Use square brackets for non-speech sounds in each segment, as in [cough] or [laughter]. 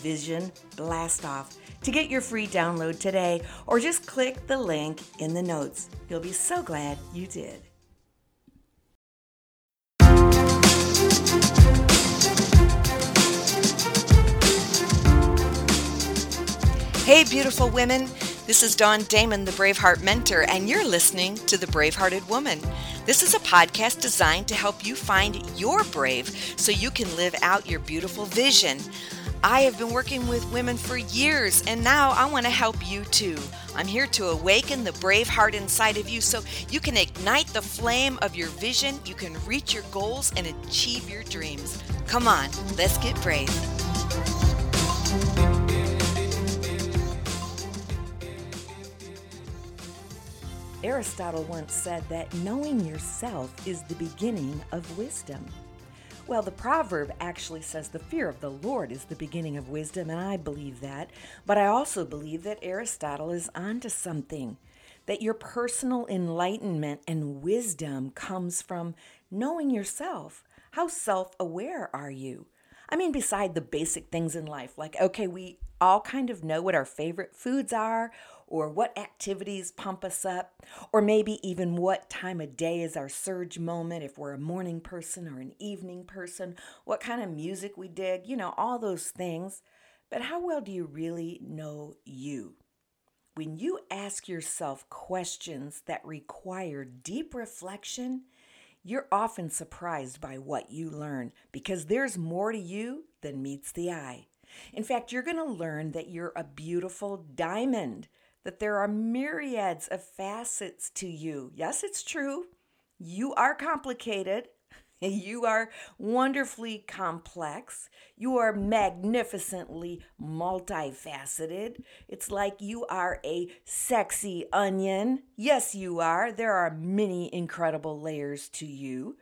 vision blast off to get your free download today, or just click the link in the notes. You'll be so glad you did. Hey, beautiful women. This is Dawn Damon, the Braveheart Mentor, and you're listening to The Bravehearted Woman. This is a podcast designed to help you find your brave so you can live out your beautiful vision. I have been working with women for years, and now I want to help you too. I'm here to awaken the brave heart inside of you so you can ignite the flame of your vision, you can reach your goals, and achieve your dreams. Come on, let's get brave. Aristotle once said that knowing yourself is the beginning of wisdom. Well, the proverb actually says the fear of the Lord is the beginning of wisdom, and I believe that. But I also believe that Aristotle is onto something. That your personal enlightenment and wisdom comes from knowing yourself. How self aware are you? I mean, beside the basic things in life, like, okay, we all kind of know what our favorite foods are or what activities pump us up, or maybe even what time of day is our surge moment, if we're a morning person or an evening person, what kind of music we dig, you know, all those things. But how well do you really know you? When you ask yourself questions that require deep reflection, you're often surprised by what you learn because there's more to you than meets the eye. In fact, you're going to learn that you're a beautiful diamond that there are myriads of facets to you. Yes, it's true. You are complicated. [laughs] You are wonderfully complex. You are magnificently multifaceted. It's like you are a sexy onion. Yes, you are. There are many incredible layers to you.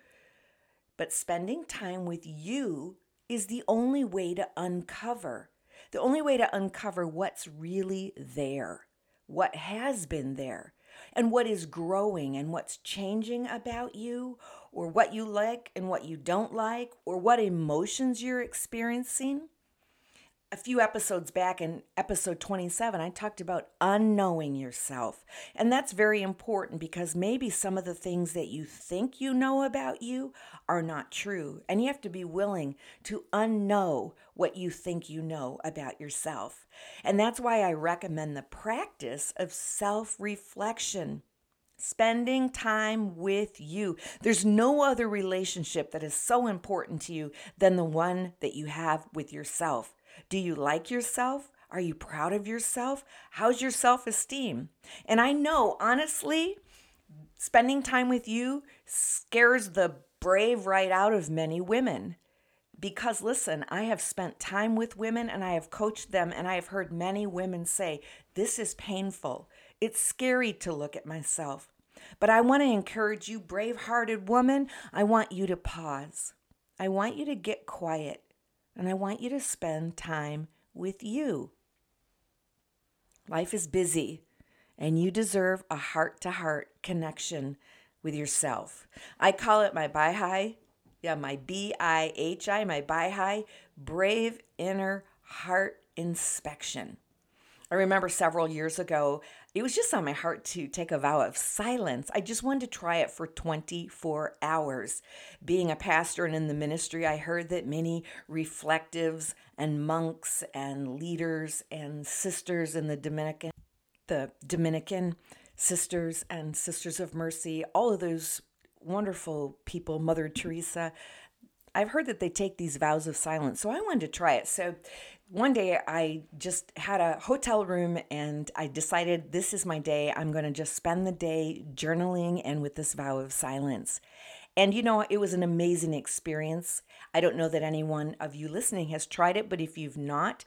But spending time with you is the only way to uncover, the only way to uncover what's really there what has been there and what is growing and what's changing about you, or what you like and what you don't like, or what emotions you're experiencing a few episodes back in episode 27, I talked about unknowing yourself. And that's very important because maybe some of the things that you think you know about you are not true. And you have to be willing to unknow what you think you know about yourself. And that's why I recommend the practice of self reflection. Spending time with you. There's no other relationship that is so important to you than the one that you have with yourself. Do you like yourself? Are you proud of yourself? How's your self esteem? And I know, honestly, spending time with you scares the brave right out of many women. Because listen, I have spent time with women and I have coached them, and I have heard many women say, This is painful. It's scary to look at myself. But I want to encourage you, brave hearted woman, I want you to pause. I want you to get quiet and I want you to spend time with you. Life is busy, and you deserve a heart to heart connection with yourself. I call it my BIHI, yeah, my B I H I, my BIHI, brave inner heart inspection. I remember several years ago, it was just on my heart to take a vow of silence. I just wanted to try it for 24 hours. Being a pastor and in the ministry, I heard that many reflectives and monks and leaders and sisters in the Dominican, the Dominican sisters and sisters of mercy, all of those wonderful people, Mother Teresa, I've heard that they take these vows of silence, so I wanted to try it. So one day I just had a hotel room and I decided this is my day. I'm going to just spend the day journaling and with this vow of silence. And you know, it was an amazing experience. I don't know that anyone of you listening has tried it, but if you've not,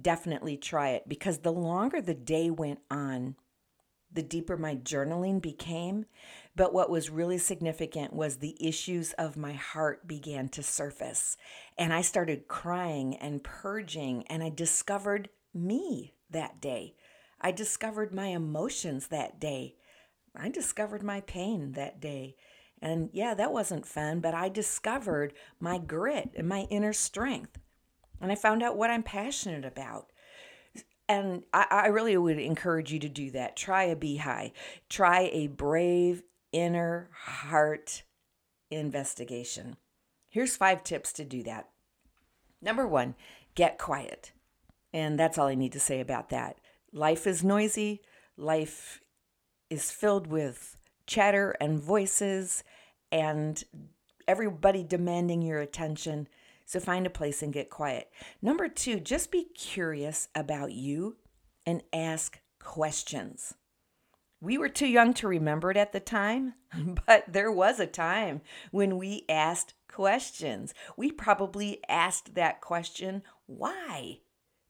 definitely try it because the longer the day went on, the deeper my journaling became. But what was really significant was the issues of my heart began to surface. And I started crying and purging, and I discovered me that day. I discovered my emotions that day. I discovered my pain that day. And yeah, that wasn't fun, but I discovered my grit and my inner strength. And I found out what I'm passionate about and I, I, really would encourage you to do that. Try a beehive. Try a brave inner heart investigation. Here's five tips to do that. Number one, get quiet. And that's all I need to say about that. Life is noisy, life is filled with chatter and voices and everybody demanding your attention. So find a place and get quiet. Number two, just be curious about you and ask questions. We were too young to remember it at the time, [laughs] but there was a time when we asked questions. We probably asked that question, why?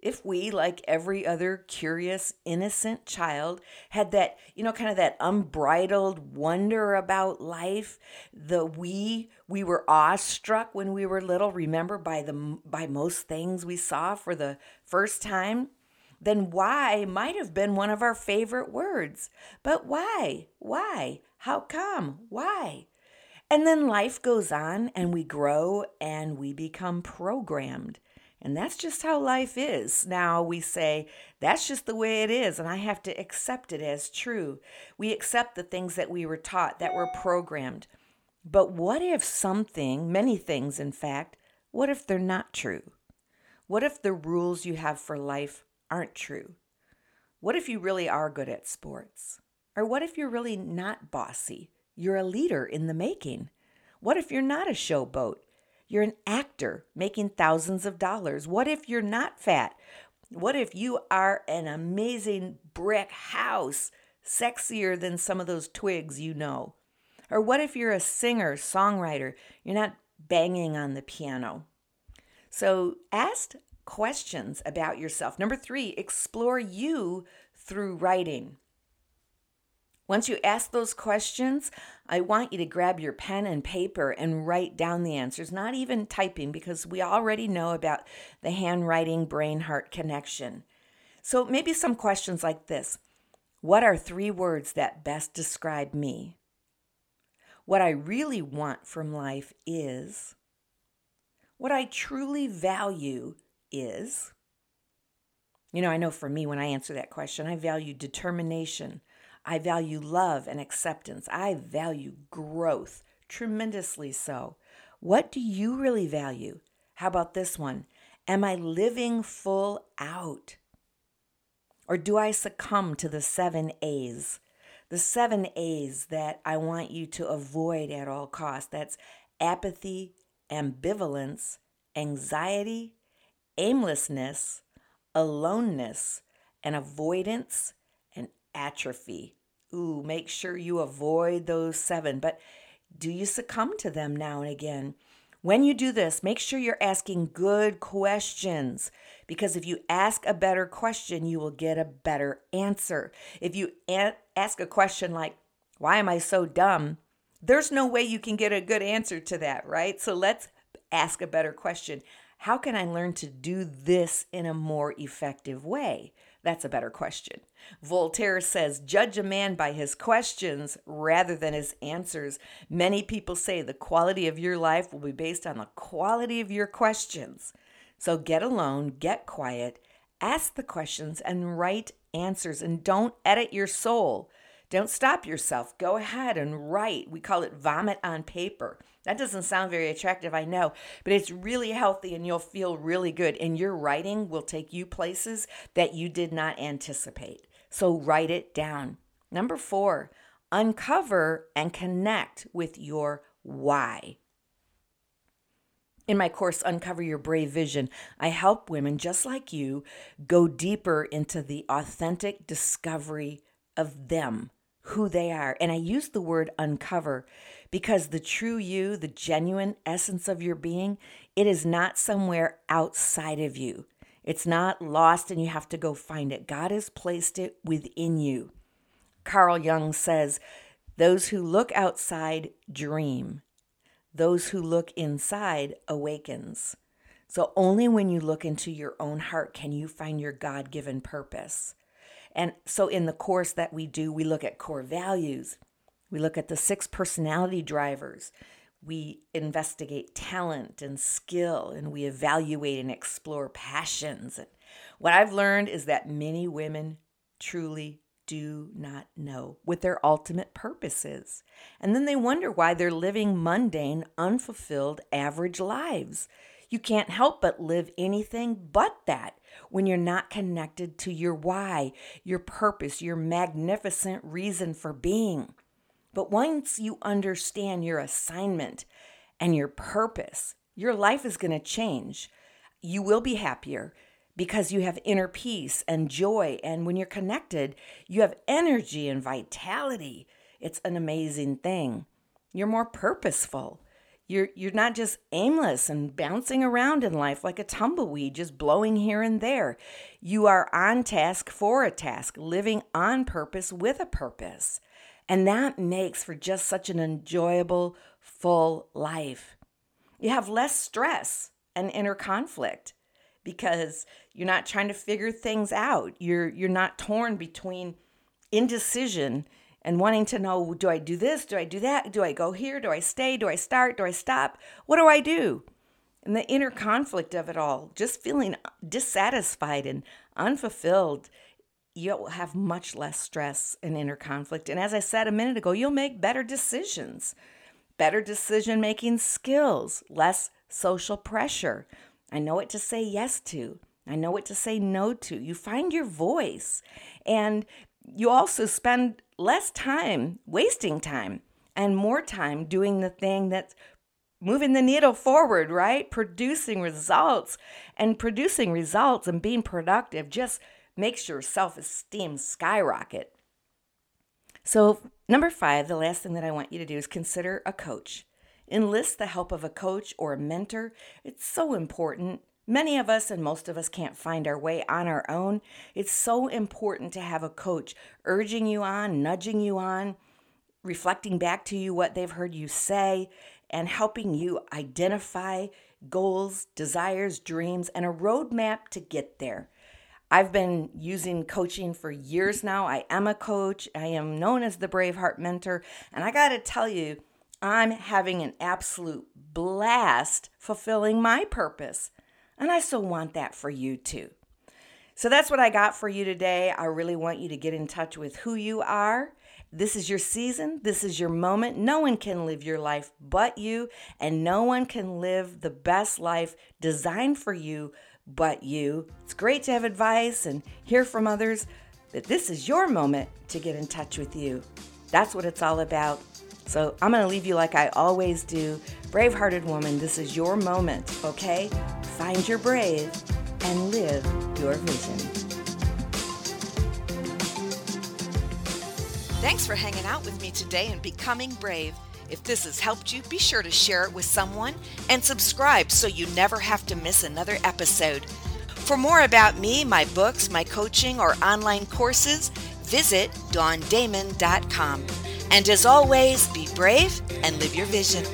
If we, like every other curious, innocent child, had that, you know, kind of that unbridled wonder about life, the we, we were awestruck when we were little, remember, by the by most things we saw for the first time, then why might have been one of our favorite words. But why? Why? How come? Why? And then life goes on and we grow and we become programmed. And that's just how life is. Now we say, that's just the way it is, and I have to accept it as true. We accept the things that we were taught, that were programmed. But what if something, many things in fact, what if they're not true? What if the rules you have for life aren't true? What if you really are good at sports? Or what if you're really not bossy? You're a leader in the making. What if you're not a showboat? You're an actor making thousands of dollars. What if you're not fat? What if you are an amazing brick house, sexier than some of those twigs you know? Or what if you're a singer, songwriter, you're not banging on the piano? So ask questions about yourself. Number three, explore you through writing. Once you ask those questions, I want you to grab your pen and paper and write down the answers, not even typing, because we already know about the handwriting brain heart connection. So maybe some questions like this What are three words that best describe me? What I really want from life is. What I truly value is. You know, I know for me, when I answer that question, I value determination I value love and acceptance. I value growth, tremendously so. What do you really value? How about this one? Am I living full out? Or do I succumb to the seven A's? The seven A's that I want you to avoid at all costs. That's apathy, ambivalence, anxiety, aimlessness, aloneness, and avoidance atrophy. Ooh, make sure you avoid those seven. But do you succumb to them now and again? When you do this, make sure you're asking good questions because if you ask a better question, you will get a better answer. If you a- ask a question like, Why am I so dumb? There's no way you can get a good answer to that, right? So let's ask a better question. How can I learn to do this in a more effective way? That's a better question. Voltaire says, Judge a man by his questions rather than his answers. Many people say the quality of your life will be based on the quality of your questions. So get alone, get quiet, ask the questions, and write answers. And don't edit your soul. Don't stop yourself. Go ahead and write. We call it vomit on paper. That doesn't sound very attractive, I know, but it's really healthy and you'll feel really good. And your writing will take you places that you did not anticipate. So write it down. Number four, uncover and connect with your why. In my course, Uncover Your Brave Vision, I help women just like you go deeper into the authentic discovery of them, who they are. And I use the word uncover because the true you, the genuine essence of your being, it is not somewhere outside of you. It's not lost and you have to go find it. God has placed it within you. Carl Jung says, Those who look outside dream, those who look inside awakens. So only when you look into your own heart can you find your God given purpose. And so in the course that we do, we look at core values, we look at the six personality drivers, we investigate talent and skill, and we evaluate and explore passions. And what I've learned is that many women truly do not know what their ultimate purpose is. And then they wonder why they're living mundane, unfulfilled, average lives. You can't help but live anything but that when you're not connected to your why, your purpose, your magnificent reason for being. But once you understand your assignment and your purpose, your life is going to change. You will be happier because you have inner peace and joy. And when you're connected, you have energy and vitality. It's an amazing thing. You're more purposeful. You're, you're not just aimless and bouncing around in life like a tumbleweed, just blowing here and there. You are on task for a task, living on purpose with a purpose. And that makes for just such an enjoyable, full life. You have less stress and inner conflict because you're not trying to figure things out. You're you're not torn between indecision and wanting to know do I do this? Do I do that? Do I go here? Do I stay? Do I start? Do I stop? What do I do? And the inner conflict of it all, just feeling dissatisfied and unfulfilled, you'll have much less stress and inner conflict. And as I said a minute ago, you'll make better decisions, better decision making skills, less social pressure, I know what to say yes to. I know what to say no to. You find your voice. And you also spend less time wasting time and more time doing the thing that's moving the needle forward, right? Producing results. And producing results and being productive just makes your self esteem skyrocket. So, number five, the last thing that I want you to do is consider a coach. Enlist the help of a coach or a mentor. It's so important. Many of us and most of us can't find our way on our own. It's so important to have a coach urging you on, nudging you on, reflecting back to you what they've heard you say, and helping you identify goals, desires, dreams, and a roadmap to get there. I've been using coaching for years now. I am a coach. I am known as the Braveheart Mentor. And I got to tell you, I'm having an absolute blast fulfilling my purpose. And I so want that for you too. So that's what I got for you today. I really want you to get in touch with who you are. This is your season. This is your moment. No one can live your life but you, and no one can live the best life designed for you but you. It's great to have advice and hear from others, but this is your moment to get in touch with you. That's what it's all about. So I'm going to leave you like I always do. Brave hearted woman, this is your moment, okay? Find your brave and live your vision. Thanks for hanging out with me today and becoming brave. If this has helped you, be sure to share it with someone and subscribe so you never have to miss another episode. For more about me, my books, my coaching, or online courses, visit dawndamon.com. And as always, be brave and live your vision.